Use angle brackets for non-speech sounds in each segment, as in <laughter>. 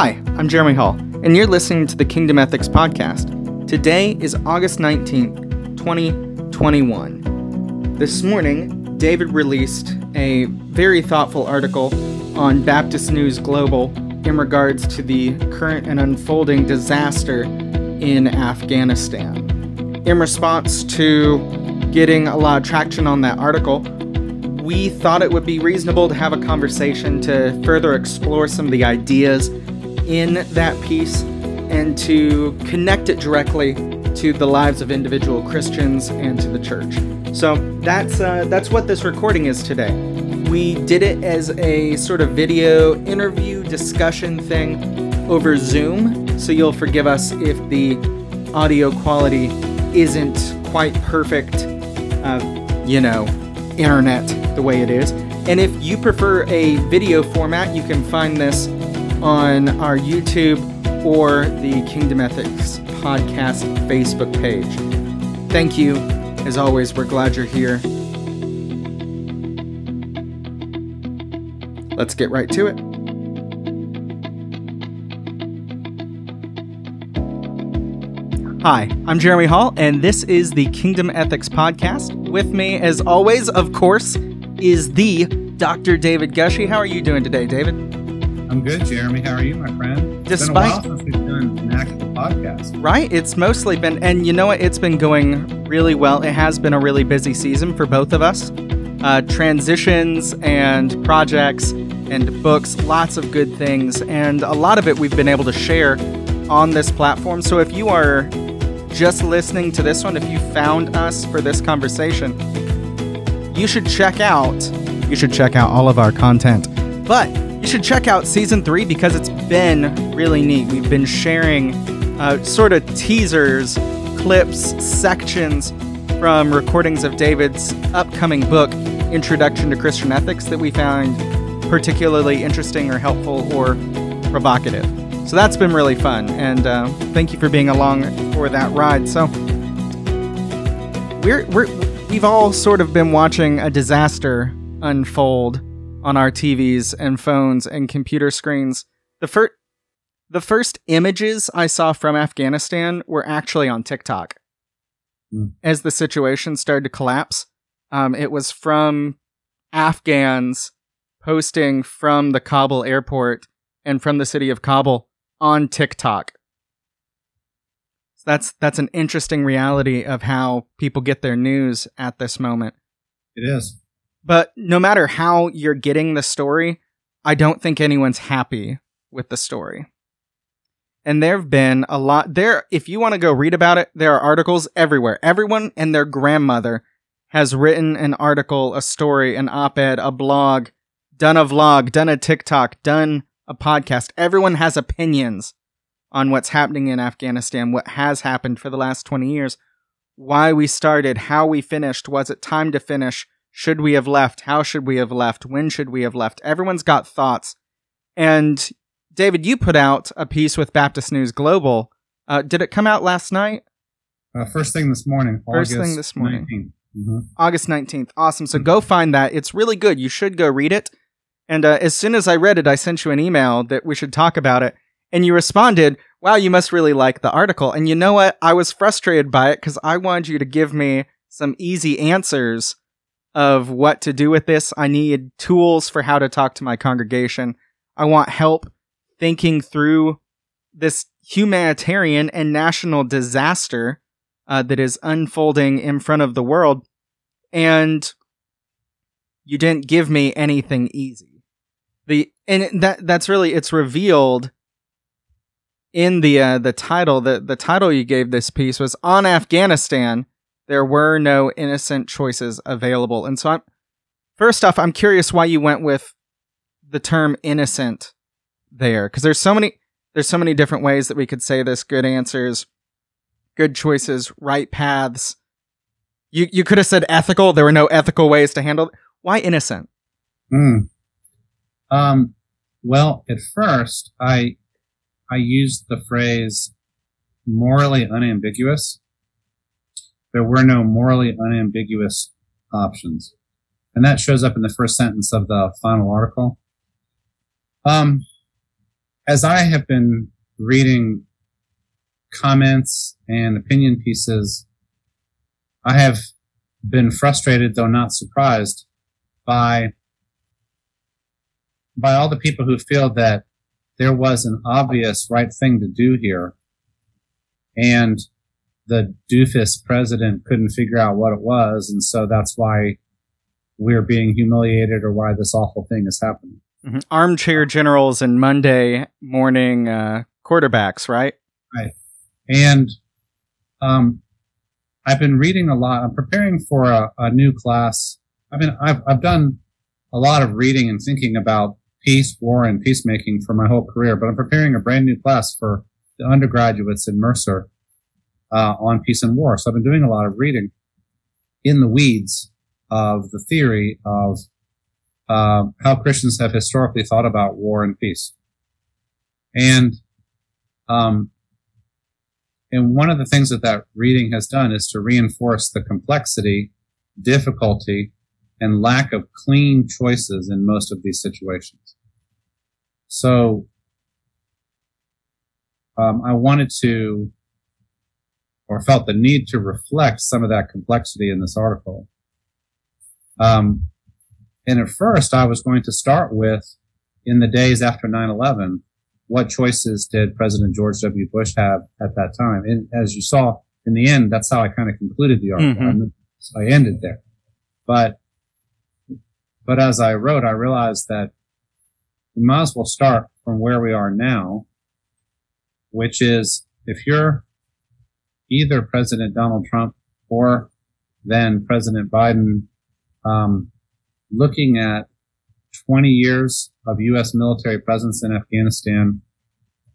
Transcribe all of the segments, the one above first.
Hi, I'm Jeremy Hall, and you're listening to the Kingdom Ethics Podcast. Today is August 19th, 2021. This morning, David released a very thoughtful article on Baptist News Global in regards to the current and unfolding disaster in Afghanistan. In response to getting a lot of traction on that article, we thought it would be reasonable to have a conversation to further explore some of the ideas in that piece and to connect it directly to the lives of individual Christians and to the church. So that's uh, that's what this recording is today. We did it as a sort of video interview discussion thing over Zoom, so you'll forgive us if the audio quality isn't quite perfect. Uh, you know, internet the way it is. And if you prefer a video format, you can find this on our YouTube or the Kingdom Ethics Podcast Facebook page. Thank you. As always, we're glad you're here. Let's get right to it. Hi, I'm Jeremy Hall, and this is the Kingdom Ethics Podcast. With me, as always, of course, is the Dr. David Gushee. How are you doing today, David? I'm good, Jeremy. How are you, my friend? It's Despite been a while since we've done an actual podcast. Right, it's mostly been, and you know what? It's been going really well. It has been a really busy season for both of us. Uh, transitions and projects and books, lots of good things, and a lot of it we've been able to share on this platform. So if you are just listening to this one, if you found us for this conversation, you should check out you should check out all of our content. But should check out season three because it's been really neat. We've been sharing uh, sort of teasers, clips, sections from recordings of David's upcoming book, Introduction to Christian Ethics, that we found particularly interesting or helpful or provocative. So that's been really fun, and uh, thank you for being along for that ride. So we're we're we've all sort of been watching a disaster unfold on our TVs and phones and computer screens. The first the first images I saw from Afghanistan were actually on TikTok. Mm. As the situation started to collapse, um, it was from Afghans posting from the Kabul airport and from the city of Kabul on TikTok. So that's that's an interesting reality of how people get their news at this moment. It is. But no matter how you're getting the story, I don't think anyone's happy with the story. And there've been a lot there if you want to go read about it, there are articles everywhere. Everyone and their grandmother has written an article, a story, an op-ed, a blog, done a vlog, done a TikTok, done a podcast. Everyone has opinions on what's happening in Afghanistan, what has happened for the last 20 years, why we started, how we finished, was it time to finish? Should we have left? How should we have left? When should we have left? Everyone's got thoughts. And David, you put out a piece with Baptist News Global. Uh, did it come out last night? Uh, first thing this morning. First August thing this morning. 19th. Mhm. August 19th. Awesome. So go find that. It's really good. You should go read it. And uh, as soon as I read it, I sent you an email that we should talk about it. And you responded, wow, you must really like the article. And you know what? I was frustrated by it because I wanted you to give me some easy answers of what to do with this. I need tools for how to talk to my congregation. I want help thinking through this humanitarian and national disaster uh, that is unfolding in front of the world. And you didn't give me anything easy. The and that that's really it's revealed in the uh, the title the the title you gave this piece was on Afghanistan there were no innocent choices available and so I'm first off I'm curious why you went with the term innocent there because there's so many there's so many different ways that we could say this good answers good choices right paths you you could have said ethical there were no ethical ways to handle it. why innocent Mm. Um, well, at first, I I used the phrase morally unambiguous. There were no morally unambiguous options, and that shows up in the first sentence of the final article. Um, as I have been reading comments and opinion pieces, I have been frustrated, though not surprised, by by all the people who feel that there was an obvious right thing to do here, and the doofus president couldn't figure out what it was, and so that's why we're being humiliated or why this awful thing is happening. Mm-hmm. Armchair generals and Monday morning uh, quarterbacks, right? Right. And um, I've been reading a lot. I'm preparing for a, a new class. I mean, I've, I've done a lot of reading and thinking about peace, war, and peacemaking for my whole career, but I'm preparing a brand new class for the undergraduates in Mercer uh, on peace and war. So I've been doing a lot of reading in the weeds of the theory of uh, how Christians have historically thought about war and peace. And um, and one of the things that that reading has done is to reinforce the complexity, difficulty, and lack of clean choices in most of these situations. So um, I wanted to, or felt the need to reflect some of that complexity in this article. Um, and at first, I was going to start with in the days after 9 11, what choices did President George W. Bush have at that time? And as you saw in the end, that's how I kind of concluded the article. Mm-hmm. So I ended there. But, but as I wrote, I realized that we might as well start from where we are now, which is if you're either President Donald Trump or then President Biden, um, looking at 20 years of U.S. military presence in Afghanistan,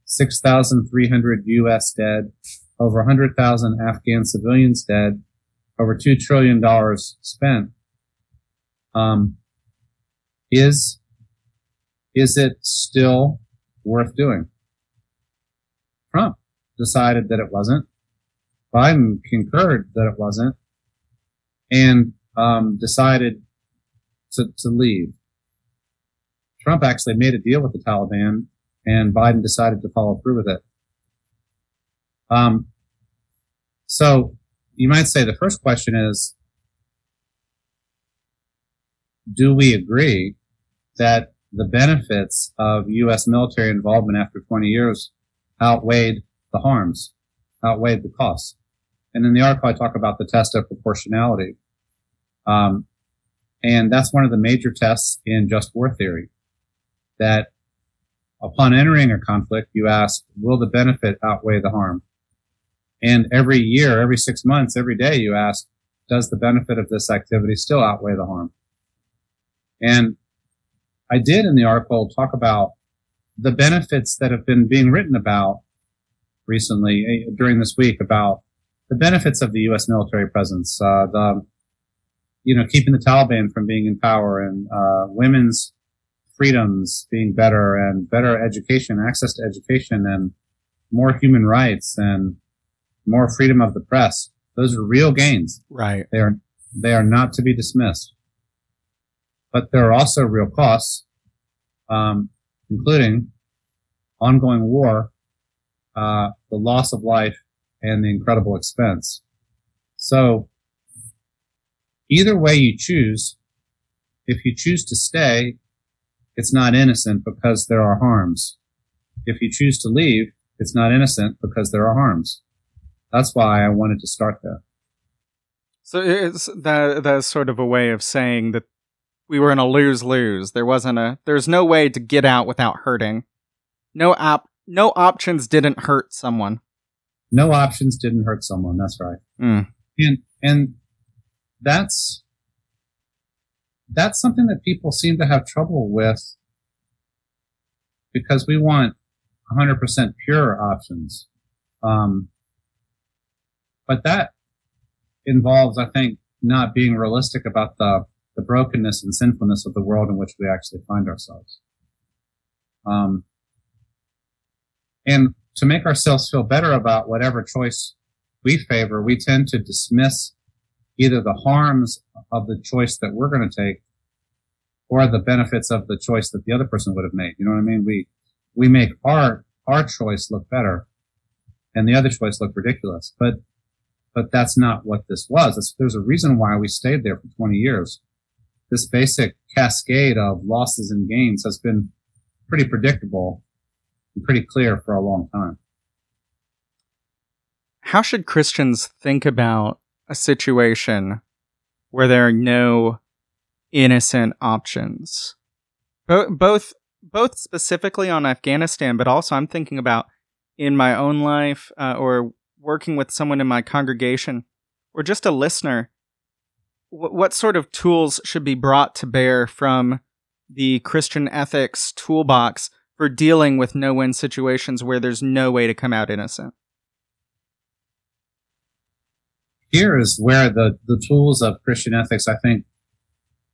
6,300 U.S. dead, over 100,000 Afghan civilians dead, over $2 trillion spent, um, is, is it still worth doing? Trump decided that it wasn't. Biden concurred that it wasn't and um, decided to, to leave. Trump actually made a deal with the Taliban and Biden decided to follow through with it. Um, so you might say the first question is, do we agree that the benefits of U.S. military involvement after 20 years outweighed the harms, outweighed the costs? And in the article, I talk about the test of proportionality. Um, and that's one of the major tests in just war theory that upon entering a conflict, you ask, will the benefit outweigh the harm? And every year, every six months, every day, you ask, does the benefit of this activity still outweigh the harm? And I did in the article talk about the benefits that have been being written about recently eh, during this week about the benefits of the U.S. military presence, uh, the you know, keeping the Taliban from being in power and uh, women's freedoms being better and better education, access to education and more human rights and more freedom of the press. Those are real gains. Right. They are, they are not to be dismissed. But there are also real costs, um, including ongoing war, uh, the loss of life and the incredible expense. So Either way you choose, if you choose to stay, it's not innocent because there are harms. If you choose to leave, it's not innocent because there are harms. That's why I wanted to start there. So it's that that's sort of a way of saying that we were in a lose lose. There wasn't a there's no way to get out without hurting. No op no options didn't hurt someone. No options didn't hurt someone. That's right. Mm. And and that's that's something that people seem to have trouble with because we want 100% pure options. Um, but that involves, I think, not being realistic about the, the brokenness and sinfulness of the world in which we actually find ourselves. Um, and to make ourselves feel better about whatever choice we favor, we tend to dismiss either the harms of the choice that we're going to take or the benefits of the choice that the other person would have made. You know what I mean? We, we make our our choice look better and the other choice look ridiculous. But but that's not what this was. It's, there's a reason why we stayed there for 20 years. This basic cascade of losses and gains has been pretty predictable pretty clear for a long time. How should Christians think about a situation where there are no innocent options? Bo- both both specifically on Afghanistan, but also I'm thinking about in my own life uh, or working with someone in my congregation or just a listener. W- what sort of tools should be brought to bear from the Christian ethics toolbox for dealing with no win situations where there's no way to come out innocent? Here is where the, the tools of Christian ethics, I think,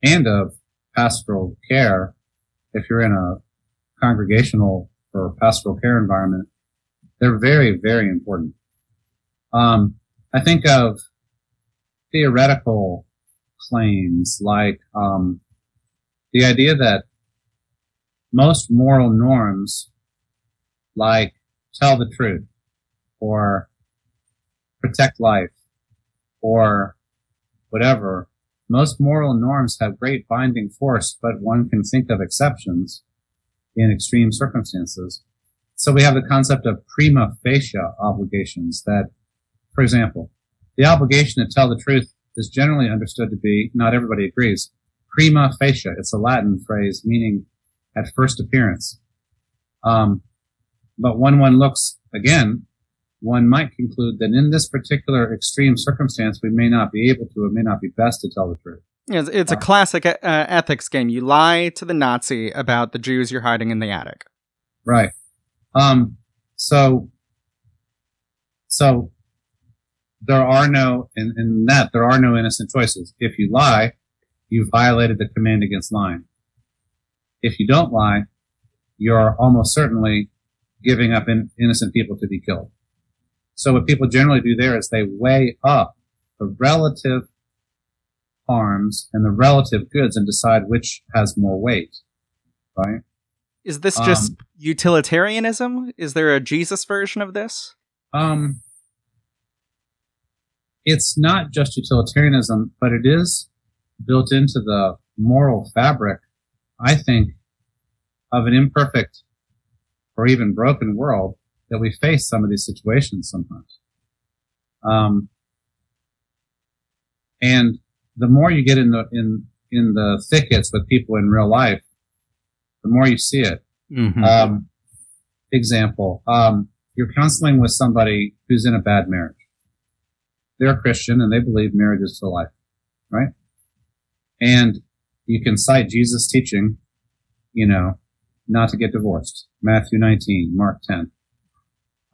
and of pastoral care if you're in a congregational or pastoral care environment, they're very, very important. Um, I think of theoretical claims like um, the idea that most moral norms, like tell the truth or protect life or whatever, most moral norms have great binding force, but one can think of exceptions in extreme circumstances. So we have the concept of prima facie obligations that, for example, the obligation to tell the truth is generally understood to be, not everybody agrees, prima facie. It's a Latin phrase meaning at first appearance. Um, but when one looks again one might conclude that in this particular extreme circumstance, we may not be able to, it may not be best to tell the truth. It's, it's a uh, classic uh, ethics game. You lie to the Nazi about the Jews you're hiding in the attic. Right. Um, so, so there are no, in, in that, there are no innocent choices. If you lie, you've violated the command against lying. If you don't lie, you're almost certainly giving up in, innocent people to be killed. So what people generally do there is they weigh up the relative harms and the relative goods and decide which has more weight. Right? Is this just um, utilitarianism? Is there a Jesus version of this? Um, it's not just utilitarianism, but it is built into the moral fabric, I think, of an imperfect or even broken world that we face some of these situations sometimes. Um, and the more you get in the in in the thickets with people in real life, the more you see it. Mm-hmm. Um, example: um, you're counseling with somebody who's in a bad marriage. They're a Christian and they believe marriage is for life, right? And you can cite Jesus' teaching, you know, not to get divorced. Matthew 19, Mark 10.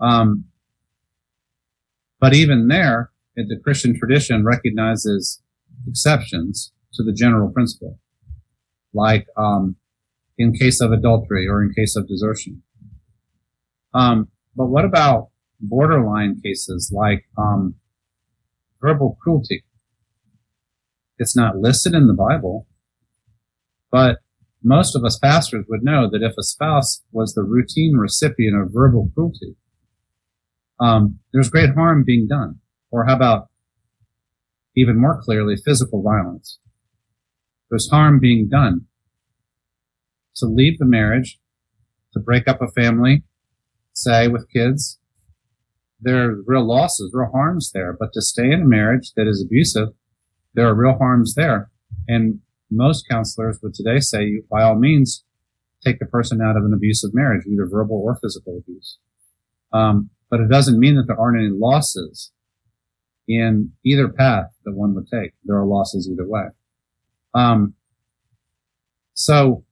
Um, but even there, the Christian tradition recognizes exceptions to the general principle, like um, in case of adultery or in case of desertion. Um, but what about borderline cases like um, verbal cruelty? It's not listed in the Bible, but most of us pastors would know that if a spouse was the routine recipient of verbal cruelty, um, there's great harm being done. Or how about even more clearly, physical violence? There's harm being done. To leave the marriage, to break up a family, say with kids, there are real losses, real harms there. But to stay in a marriage that is abusive, there are real harms there. And most counselors would today say, by all means, take the person out of an abusive marriage, either verbal or physical abuse. Um, but it doesn't mean that there aren't any losses in either path that one would take. There are losses either way. Um, so,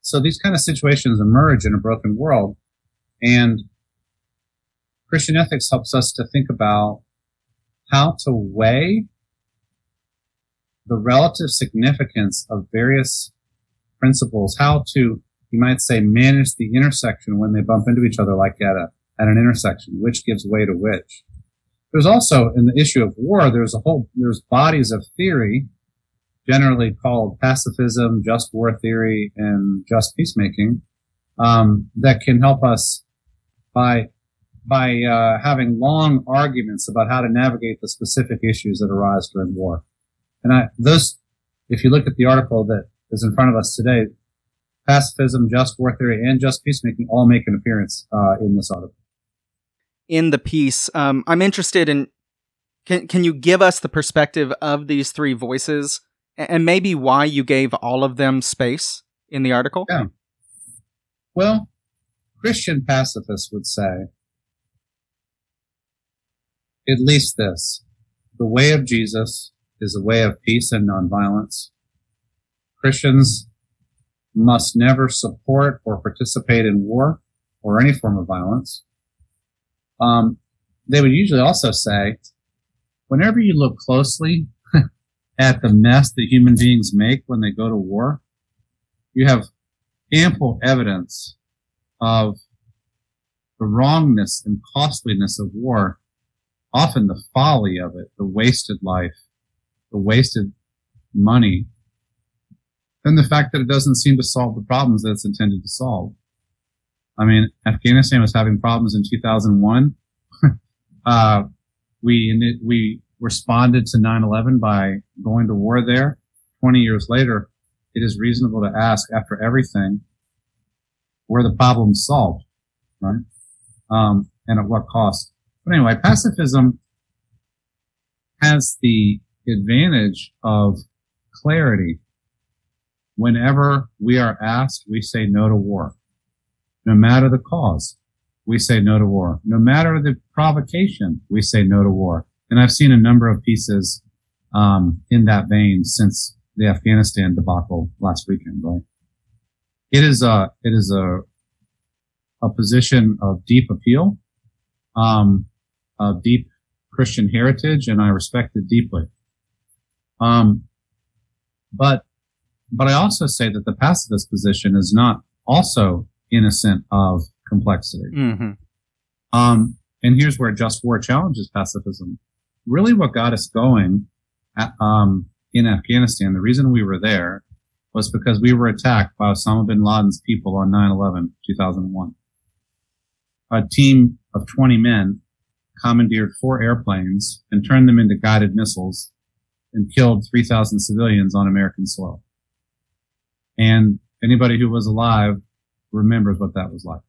so these kind of situations emerge in a broken world, and Christian ethics helps us to think about how to weigh the relative significance of various principles, how to you might say manage the intersection when they bump into each other like at a at an intersection, which gives way to which. There's also in the issue of war, there's a whole there's bodies of theory, generally called pacifism, just war theory, and just peacemaking, um, that can help us by by uh, having long arguments about how to navigate the specific issues that arise during war. And I, those, if you look at the article that is in front of us today, pacifism, just war theory, and just peacemaking all make an appearance uh, in this article. In the piece, um, I'm interested in can can you give us the perspective of these three voices and maybe why you gave all of them space in the article? Yeah. Well, Christian pacifists would say at least this the way of Jesus is a way of peace and nonviolence. Christians must never support or participate in war or any form of violence. Um, they would usually also say, whenever you look closely <laughs> at the mess that human beings make when they go to war, you have ample evidence of the wrongness and costliness of war, often the folly of it, the wasted life, the wasted money, and the fact that it doesn't seem to solve the problems that it's intended to solve. I mean, Afghanistan was having problems in 2001. <laughs> uh, we, we responded to 9-11 by going to war there. 20 years later, it is reasonable to ask after everything, were the problems solved, right? Um, and at what cost? But anyway, pacifism has the advantage of clarity. Whenever we are asked, we say no to war. No matter the cause, we say no to war. No matter the provocation, we say no to war. And I've seen a number of pieces um, in that vein since the Afghanistan debacle last weekend. Right? It is a it is a a position of deep appeal, um, of deep Christian heritage, and I respect it deeply. Um, but but I also say that the pacifist position is not also innocent of complexity. Mm-hmm. Um, and here's where just war challenges pacifism. Really, what got us going at, um, in Afghanistan, the reason we were there was because we were attacked by Osama bin Laden's people on 9-11, 2001. A team of 20 men commandeered four airplanes and turned them into guided missiles and killed 3,000 civilians on American soil. And anybody who was alive remembers what that was like.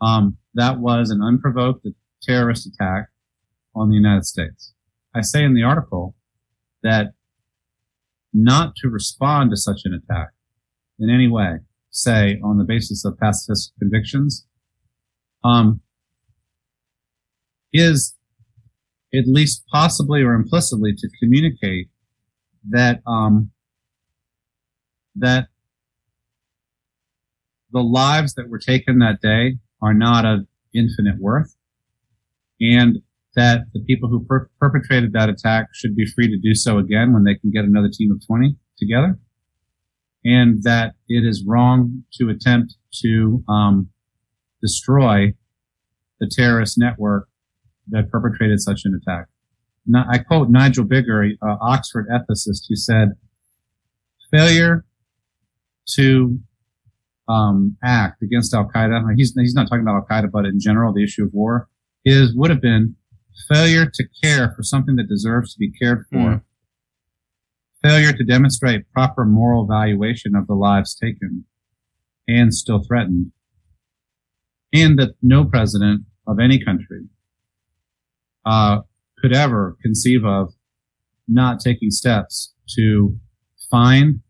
Um, that was an unprovoked terrorist attack on the United States. I say in the article that not to respond to such an attack in any way, say on the basis of pacifist convictions, um, is at least possibly or implicitly to communicate that um, that the lives that were taken that day are not of infinite worth, and that the people who per- perpetrated that attack should be free to do so again when they can get another team of 20 together, and that it is wrong to attempt to um, destroy the terrorist network that perpetrated such an attack. Now, I quote Nigel Biggar, an Oxford ethicist, who said, "Failure to um, act against Al Qaeda. He's he's not talking about Al Qaeda, but in general, the issue of war is would have been failure to care for something that deserves to be cared for, mm. failure to demonstrate proper moral valuation of the lives taken and still threatened, and that no president of any country uh, could ever conceive of not taking steps to find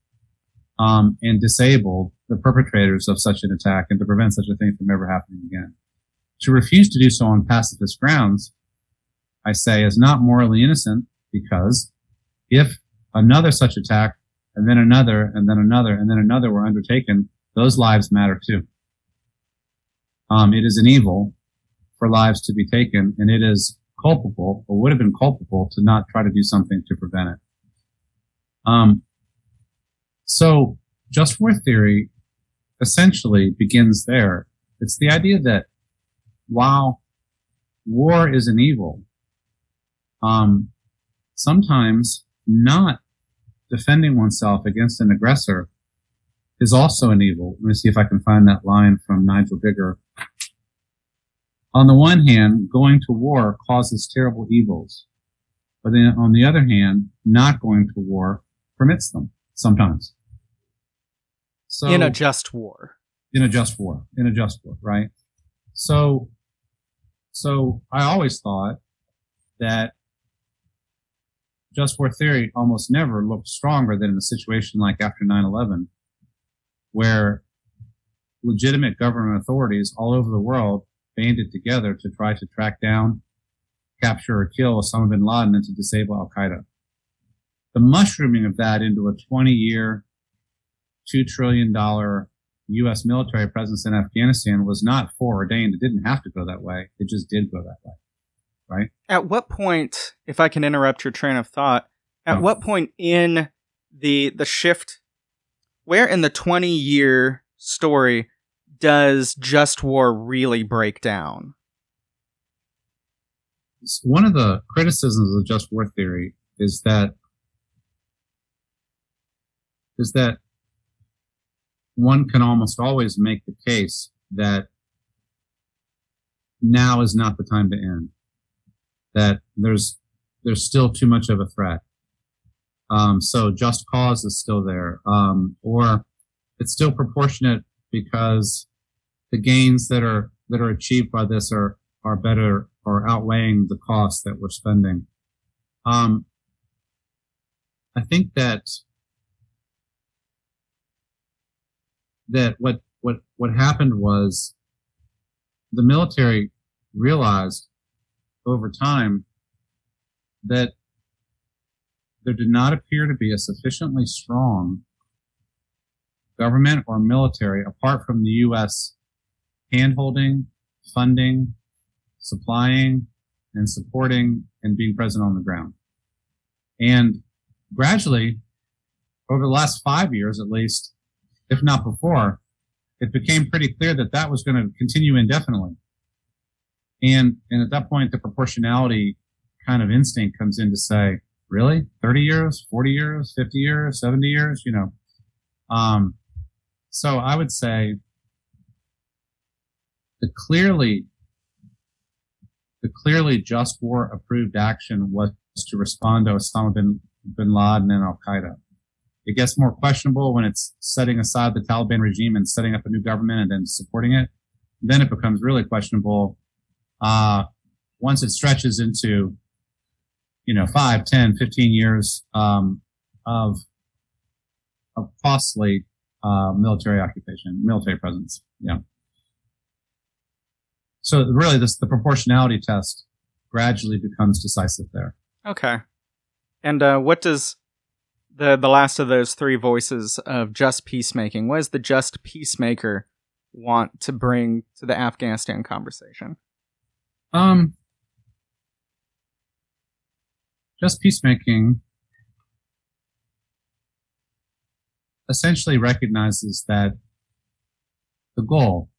um, and disable the perpetrators of such an attack and to prevent such a thing from ever happening again. To refuse to do so on pacifist grounds, I say, is not morally innocent because if another such attack and then another and then another and then another were undertaken, those lives matter too. Um, it is an evil for lives to be taken and it is culpable or would have been culpable to not try to do something to prevent it. Um, so just war theory essentially begins there. It's the idea that while war is an evil, um, sometimes not defending oneself against an aggressor is also an evil. Let me see if I can find that line from Nigel Biggar. On the one hand, going to war causes terrible evils. But then on the other hand, not going to war permits them sometimes. So in a just war. In a just war. In a just war, right? So so I always thought that just war theory almost never looked stronger than in a situation like after 9-11, where legitimate government authorities all over the world banded together to try to track down, capture, or kill Osama bin Laden and to disable Al Qaeda. The mushrooming of that into a 20 year, $2 trillion U.S. military presence in Afghanistan was not foreordained. It didn't have to go that way. It just did go that way. Right? At what point, if I can interrupt your train of thought, at oh. what point in the the shift where in the 20 year story does just war really break down? One of the criticisms of just war theory is that is that one can almost always make the case that now is not the time to end. That there's there's still too much of a threat. Um, so just cause is still there, um, or it's still proportionate because the gains that are that are achieved by this are are better or outweighing the costs that we're spending. Um, I think that that what what what happened was the military realized over time that there did not appear to be a sufficiently strong government or military apart from the U.S. handholding, funding, supplying, and supporting and being present on the ground. And gradually, over the last five years at least, if not before, it became pretty clear that that was going to continue indefinitely. And, and at that point, the proportionality kind of instinct comes in to say, really? 30 years, 40 years, 50 years, 70 years, you know? Um, so I would say the clearly, the clearly just war approved action was to respond to Osama bin, bin Laden and Al Qaeda. It gets more questionable when it's setting aside the Taliban regime and setting up a new government and then supporting it. Then it becomes really questionable, uh, once it stretches into, you know, 5, 10, 15 years, um, of, of costly uh, military occupation, military presence. Yeah. So really, this the proportionality test gradually becomes decisive there. Okay. And uh, what does the the last of those three voices of just peacemaking? What does the just peacemaker want to bring to the Afghanistan conversation? Um, just peacemaking essentially recognizes that the goal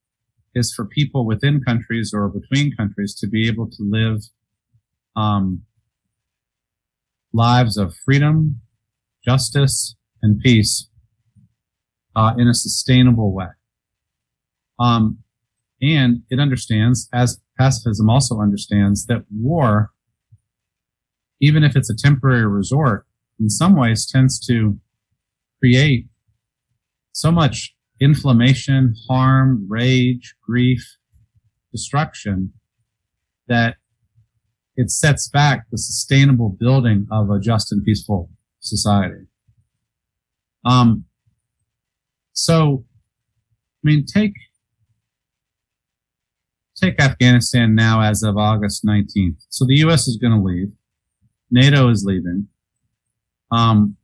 is for people within countries or between countries to be able to live um, lives of freedom, justice, and peace uh, in a sustainable way. Um, and it understands, as pacifism also understands, that war, even if it's a temporary resort, in some ways tends to create so much inflammation, harm, rage, grief, destruction that it sets back the sustainable building of a just and peaceful society. Um, so, I mean, take take Afghanistan now as of August 19th. So the U.S. is going to leave. NATO is leaving. Um,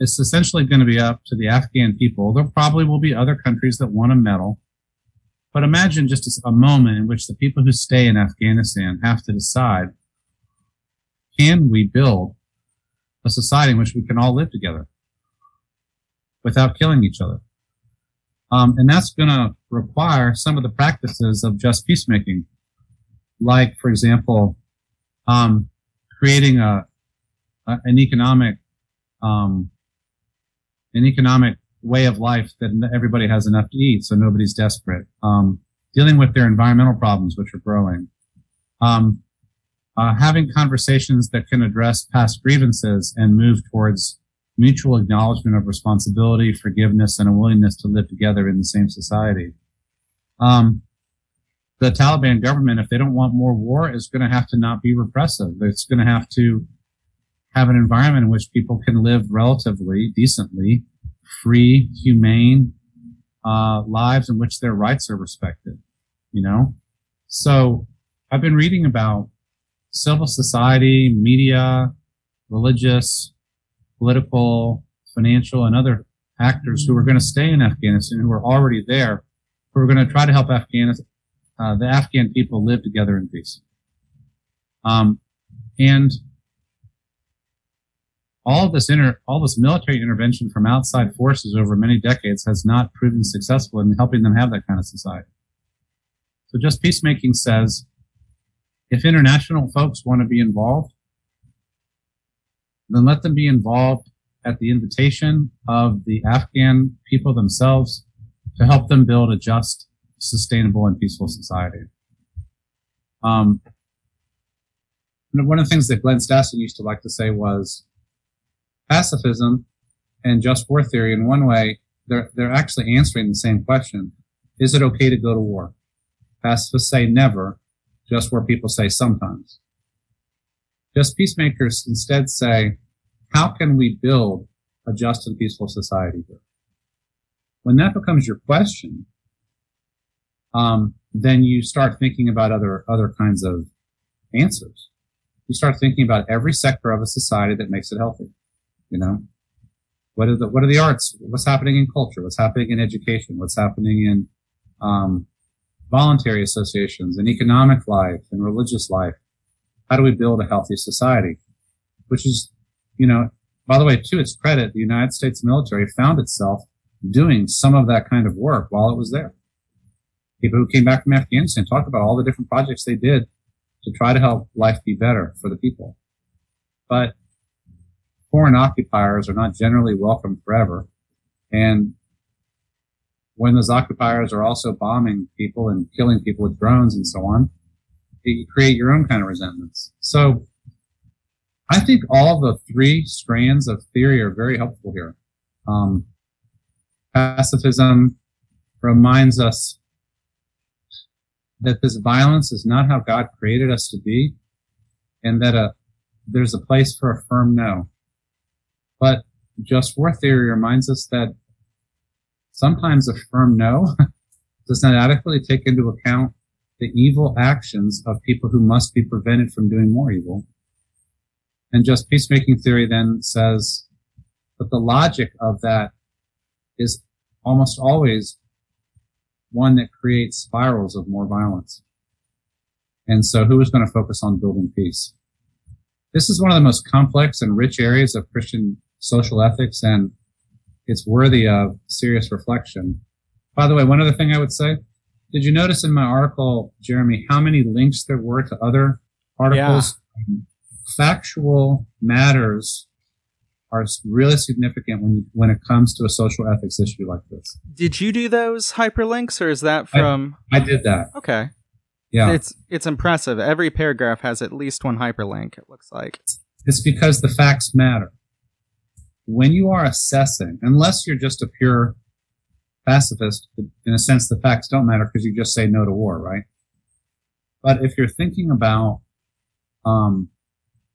it's essentially going to be up to the Afghan people. There probably will be other countries that want to meddle. But imagine just a moment in which the people who stay in Afghanistan have to decide, can we build a society in which we can all live together without killing each other? Um, and that's going to require some of the practices of just peacemaking, like, for example, um, creating a, a, an economic um, an economic way of life that everybody has enough to eat, so nobody's desperate. Um, dealing with their environmental problems, which are growing. Um, uh, having conversations that can address past grievances and move towards mutual acknowledgement of responsibility, forgiveness, and a willingness to live together in the same society. Um, the Taliban government, if they don't want more war, is going to have to not be repressive. It's going to have to have an environment in which people can live relatively decently, free, humane uh, lives in which their rights are respected. You know, so I've been reading about civil society, media, religious, political, financial, and other actors who are going to stay in Afghanistan, who are already there, who are going to try to help Afghanistan, uh, the Afghan people live together in peace. Um, and all this inter, all this military intervention from outside forces over many decades has not proven successful in helping them have that kind of society. So just peacemaking says, if international folks want to be involved, then let them be involved at the invitation of the Afghan people themselves to help them build a just, sustainable, and peaceful society. Um, one of the things that Glenn Stassen used to like to say was pacifism and just war theory in one way, they're, they're actually answering the same question. Is it okay to go to war? Pacifists say never, just war people say sometimes. Just peacemakers instead say, how can we build a just and peaceful society here? When that becomes your question, um, then you start thinking about other other kinds of answers. You start thinking about every sector of a society that makes it healthy. You know, what are the what are the arts? What's happening in culture? What's happening in education? What's happening in um, voluntary associations and economic life and religious life? How do we build a healthy society? Which is, you know, by the way, to its credit, the United States military found itself doing some of that kind of work while it was there. People who came back from Afghanistan talked about all the different projects they did to try to help life be better for the people. But foreign occupiers are not generally welcome forever. And when those occupiers are also bombing people and killing people with drones and so on, you create your own kind of resentments. So I think all the three strands of theory are very helpful here. Um, pacifism reminds us that this violence is not how God created us to be, and that a, there's a place for a firm no. But just war theory reminds us that sometimes a firm no <laughs> does not adequately take into account the evil actions of people who must be prevented from doing more evil. And just peacemaking theory then says that the logic of that is almost always one that creates spirals of more violence. And so who is going to focus on building peace? This is one of the most complex and rich areas of Christian social ethics, and it's worthy of serious reflection. By the way, one other thing I would say, did you notice in my article, Jeremy, how many links there were to other articles? Yeah. Um, factual matters are really significant when when it comes to a social ethics issue like this. Did you do those hyperlinks, or is that from? I, I did that. Okay. Yeah, it's it's impressive. Every paragraph has at least one hyperlink. It looks like it's because the facts matter when you are assessing, unless you're just a pure pacifist, in a sense, the facts don't matter because you just say no to war, right? But if you're thinking about um,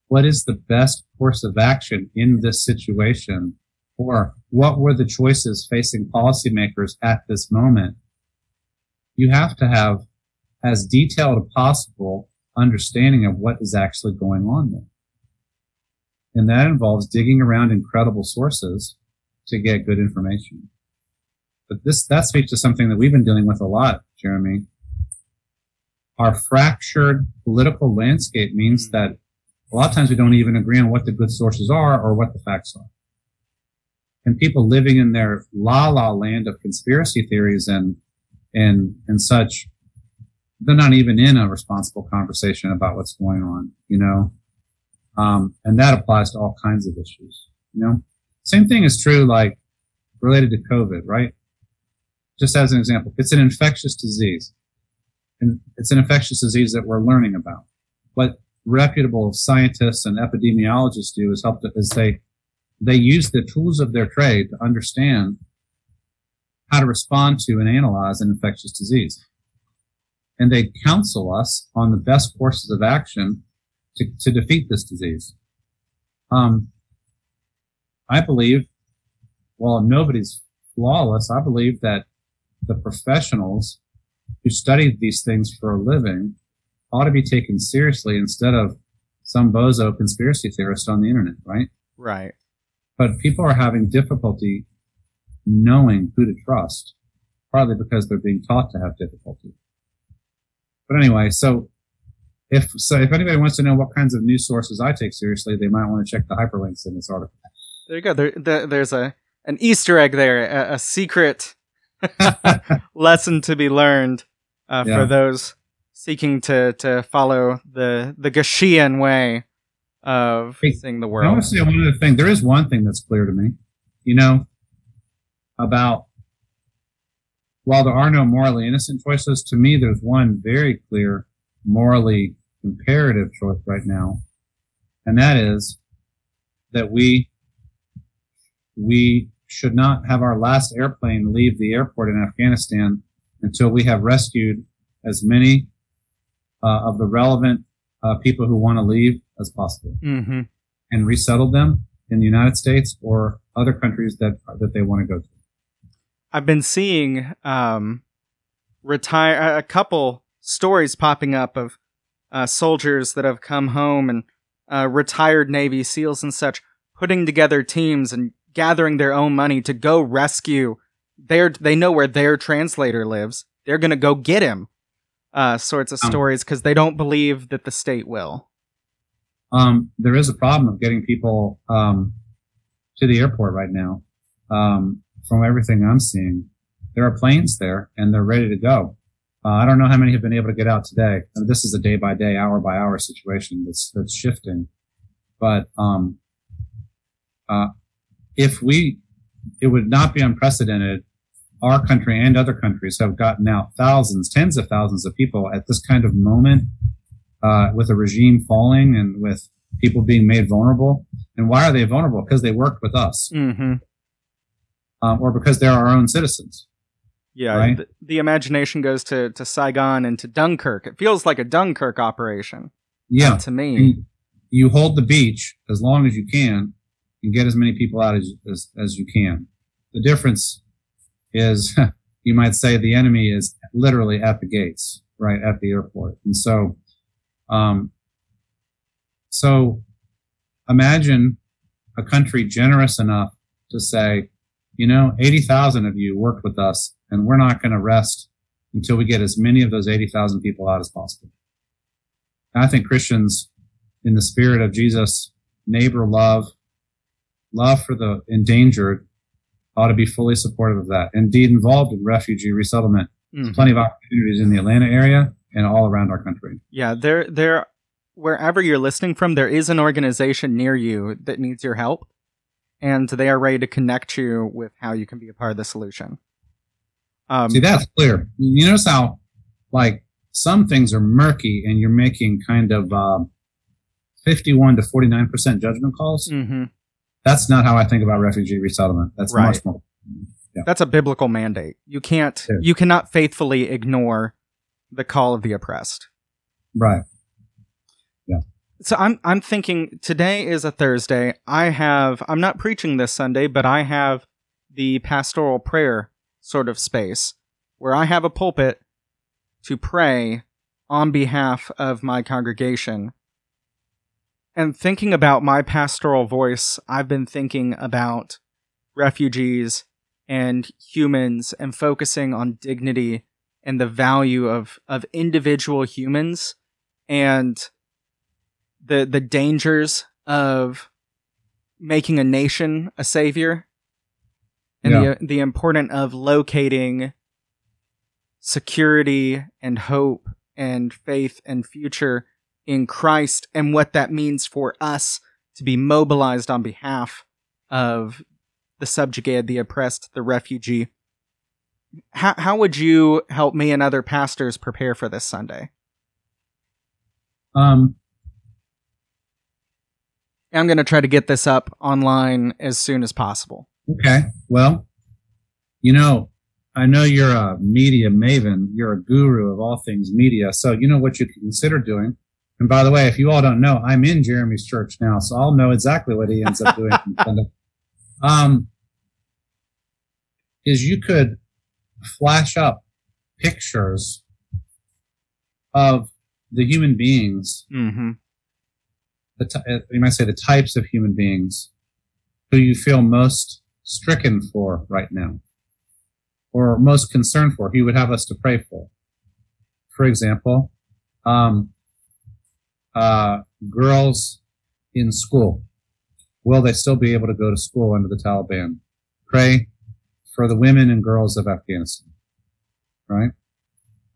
what is the best course of action in this situation, or what were the choices facing policymakers at this moment, you have to have as detailed as possible understanding of what is actually going on there. And that involves digging around incredible sources to get good information. But this, that speaks to something that we've been dealing with a lot, Jeremy. Our fractured political landscape means mm-hmm. that a lot of times we don't even agree on what the good sources are or what the facts are. And people living in their la la land of conspiracy theories and, and, and such, they're not even in a responsible conversation about what's going on, you know? Um, and that applies to all kinds of issues, you know? Same thing is true, like related to COVID, right? Just as an example, it's an infectious disease. And it's an infectious disease that we're learning about. What reputable scientists and epidemiologists do is help to, is they they use the tools of their trade to understand how to respond to and analyze an infectious disease. And they counsel us on the best courses of action to, to defeat this disease. Um, I believe, while nobody's flawless, I believe that the professionals who study these things for a living ought to be taken seriously instead of some bozo conspiracy theorist on the internet, right? Right. But people are having difficulty knowing who to trust, partly because they're being taught to have difficulty. But anyway, so if so, if anybody wants to know what kinds of news sources I take seriously, they might want to check the hyperlinks in this article. There you go. There, there there's a an Easter egg there, a, a secret <laughs> lesson to be learned uh, Yeah. for those seeking to to follow the the Gashian way of Hey, seeing the I world. want to say one other thing. There is one thing that's clear to me, you know, about while there are no morally innocent choices, to me, there's one very clear morally imperative choice right now, and that is that we we should not have our last airplane leave the airport in Afghanistan until we have rescued as many uh, of the relevant uh, people who want to leave as possible hmm and resettle them in the United States or other countries that that they want to go to. I've been seeing um, retire a couple stories popping up of uh, soldiers that have come home and uh, retired Navy SEALs and such putting together teams and gathering their own money to go rescue their. They know where their translator lives. They're gonna go get him. Uh, sorts of Um, stories because they don't believe that the state will. Um, there is a problem of getting people um, to the airport right now. Um, from everything I'm seeing, there are planes there and they're ready to go. Uh, I don't know how many have been able to get out today. And this is a day by day, hour by hour situation that's that's shifting. But um, uh, if we, it would not be unprecedented. Our country and other countries have gotten out thousands, tens of thousands of people at this kind of moment uh, with a regime falling and with people being made vulnerable. And why are they vulnerable? Because they worked with us, Mm-hmm. um, or because they're our own citizens. Yeah, Right. the, the imagination goes to, to Saigon and to Dunkirk. It feels like a Dunkirk operation Yeah, to me. And you hold the beach as long as you can and get as many people out as as, as you can. The difference is, <laughs> you might say, the enemy is literally at the gates, right at the airport, and so, um, so imagine a country generous enough to say, you know, 80,000 of you worked with us and we're not going to rest until we get as many of those 80,000 people out as possible. And I think Christians, in the spirit of Jesus, neighbor love, love for the endangered, ought to be fully supportive of that. Indeed, involved in refugee resettlement. Mhm. Plenty of opportunities in the Atlanta area and all around our country. Yeah, there, there, wherever you're listening from, there is an organization near you that needs your help, and they are ready to connect you with how you can be a part of the solution. Um, See, that's clear. You notice how, like, some things are murky and you're making kind of um, 51 to 49% judgment calls. mhm. That's not how I think about refugee resettlement. That's Right. much more. That's a biblical mandate. You can't, Yeah. you cannot faithfully ignore the call of the oppressed. Right. Yeah. So I'm I'm thinking today is a Thursday. I have I'm not preaching this Sunday, but I have the pastoral prayer sort of space where I have a pulpit to pray on behalf of my congregation. And thinking about my pastoral voice, I've been thinking about refugees and humans and focusing on dignity and the value of of individual humans and the the dangers of making a nation a savior and the the importance of locating security and hope and faith and future in Christ and what that means for us to be mobilized on behalf of the subjugated, the oppressed, the refugee. How, how would you help me and other pastors prepare for this Sunday? Um, I'm going to try to get this up online as soon as possible. Okay. Well, you know, I know you're a media maven. You're a guru of all things media. So you know what you consider doing. And by the way, if you all don't know, I'm in Jeremy's church now, so I'll know exactly what he ends up doing. <laughs> um, is you could flash up pictures of the human beings Mm-hmm. the uh, you might say the types of human beings who you feel most stricken for right now or most concerned for you would have us to pray for. For example um, uh, girls in school will they still be able to go to school under the taliban? Pray for the women and girls of afghanistan right?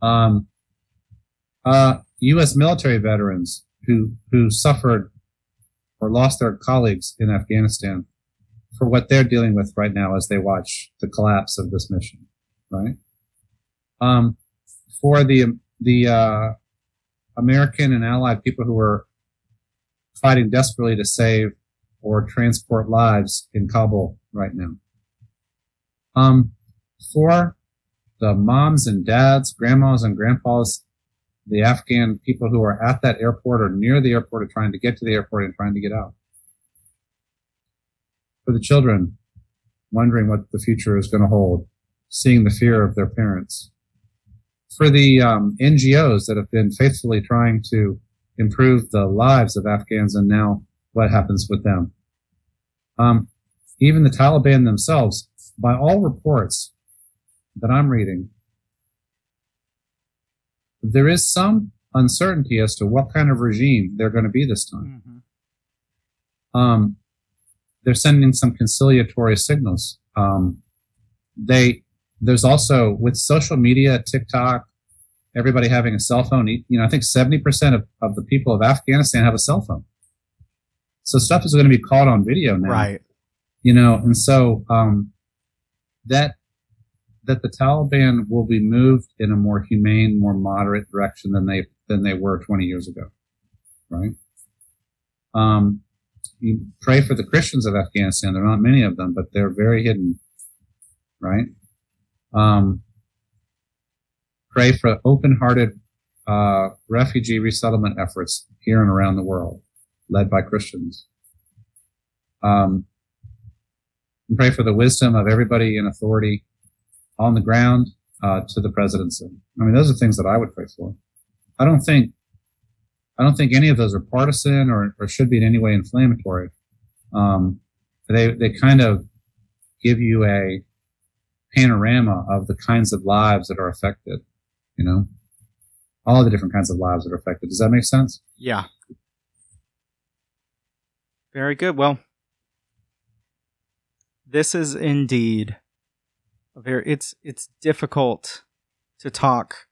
Um, uh, u.s military veterans who who suffered or lost their colleagues in Afghanistan for what they're dealing with right now as they watch the collapse of this mission, right? Um, for the the uh, American and Allied people who are fighting desperately to save or transport lives in Kabul right now. Um, for the moms and dads, grandmas and grandpas the Afghan people who are at that airport or near the airport are trying to get to the airport and trying to get out. For the children, wondering what the future is going to hold, seeing the fear of their parents. For the um, NGOs that have been faithfully trying to improve the lives of Afghans and now what happens with them. Um, even the Taliban themselves, by all reports that I'm reading, there is some uncertainty as to what kind of regime they're going to be this time. Mm-hmm. Um, they're sending some conciliatory signals. Um, they there's also with social media, TikTok, everybody having a cell phone. You know, I think seventy percent of, of the people of Afghanistan have a cell phone. So stuff is going to be caught on video now Right. you know and so um, that that the taliban will be moved in a more humane more moderate direction than they than they were 20 years ago right um, you pray for the christians of afghanistan there are not many of them but they're very hidden right um, pray for open-hearted uh, refugee resettlement efforts here and around the world led by christians um, and pray for the wisdom of everybody in authority on the ground uh, to the presidency. I mean, those are things that I would pray for. I don't think, I don't think any of those are partisan or, or should be in any way inflammatory. Um, they they kind of give you a panorama of the kinds of lives that are affected. You know, all the different kinds of lives that are affected. Does that make sense? Yeah. Very good. Well, this is indeed a very it's it's difficult to talk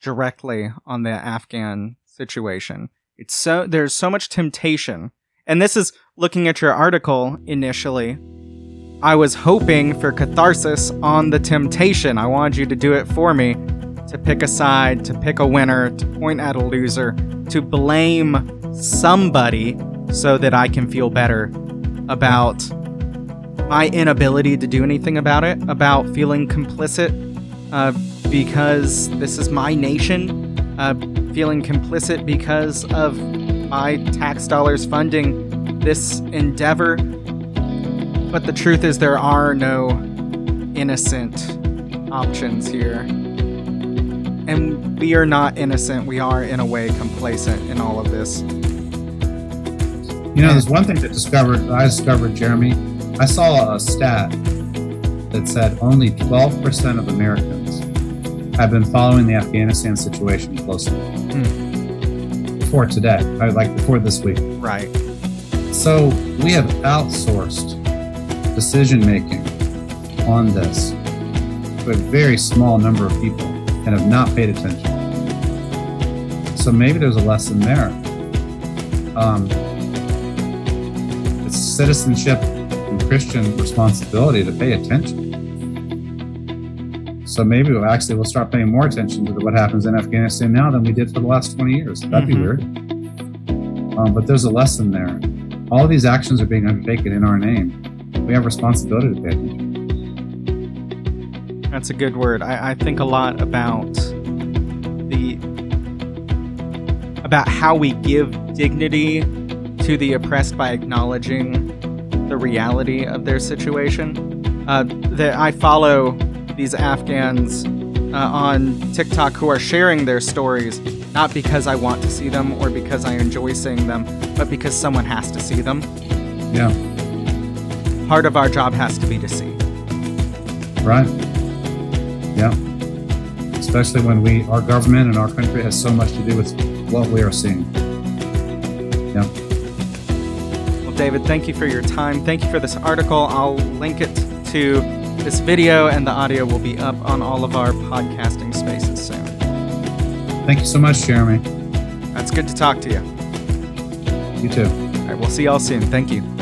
directly on the Afghan situation. It's so there's so much temptation. And this is looking at your article initially. I was hoping for catharsis on the temptation. I wanted you to do it for me to pick a side, to pick a winner, to point at a loser, to blame somebody so that I can feel better about my inability to do anything about it, about feeling complicit uh, because this is my nation, uh, feeling complicit because of my tax dollars funding this endeavor. But the truth is, there are no innocent options here. And we are not innocent. We are, in a way, complacent in all of this. You know, there's one thing that discovered that I discovered, Jeremy. I saw a stat that said only 12% of Americans have been following the Afghanistan situation closely. Before today, like before this week. Right. So we have outsourced decision making on this to a very small number of people and have not paid attention. So maybe there's a lesson there. Um, it's citizenship and Christian responsibility to pay attention. So maybe we'll actually we'll start paying more attention to what happens in Afghanistan now than we did for the last 20 years. That'd be Mhm. weird. Um, but there's a lesson there. All these actions are being undertaken in our name. We have responsibility to pay attention. That's a good word. I, I think a lot about the about how we give dignity to the oppressed by acknowledging the reality of their situation. Uh, that I follow these Afghans uh, on TikTok who are sharing their stories not because I want to see them or because I enjoy seeing them, but because someone has to see them. Yeah, Part of our job has to be to see. right. Yeah. Especially when we, our government and our country has so much to do with what we are seeing. Yeah. Well, David, thank you for your time. Thank you for this article. I'll link it to this video, and the audio will be up on all of our podcasting spaces soon. Thank you so much, Jeremy. That's good to talk to you. You too. All right, we'll see y'all soon. Thank you.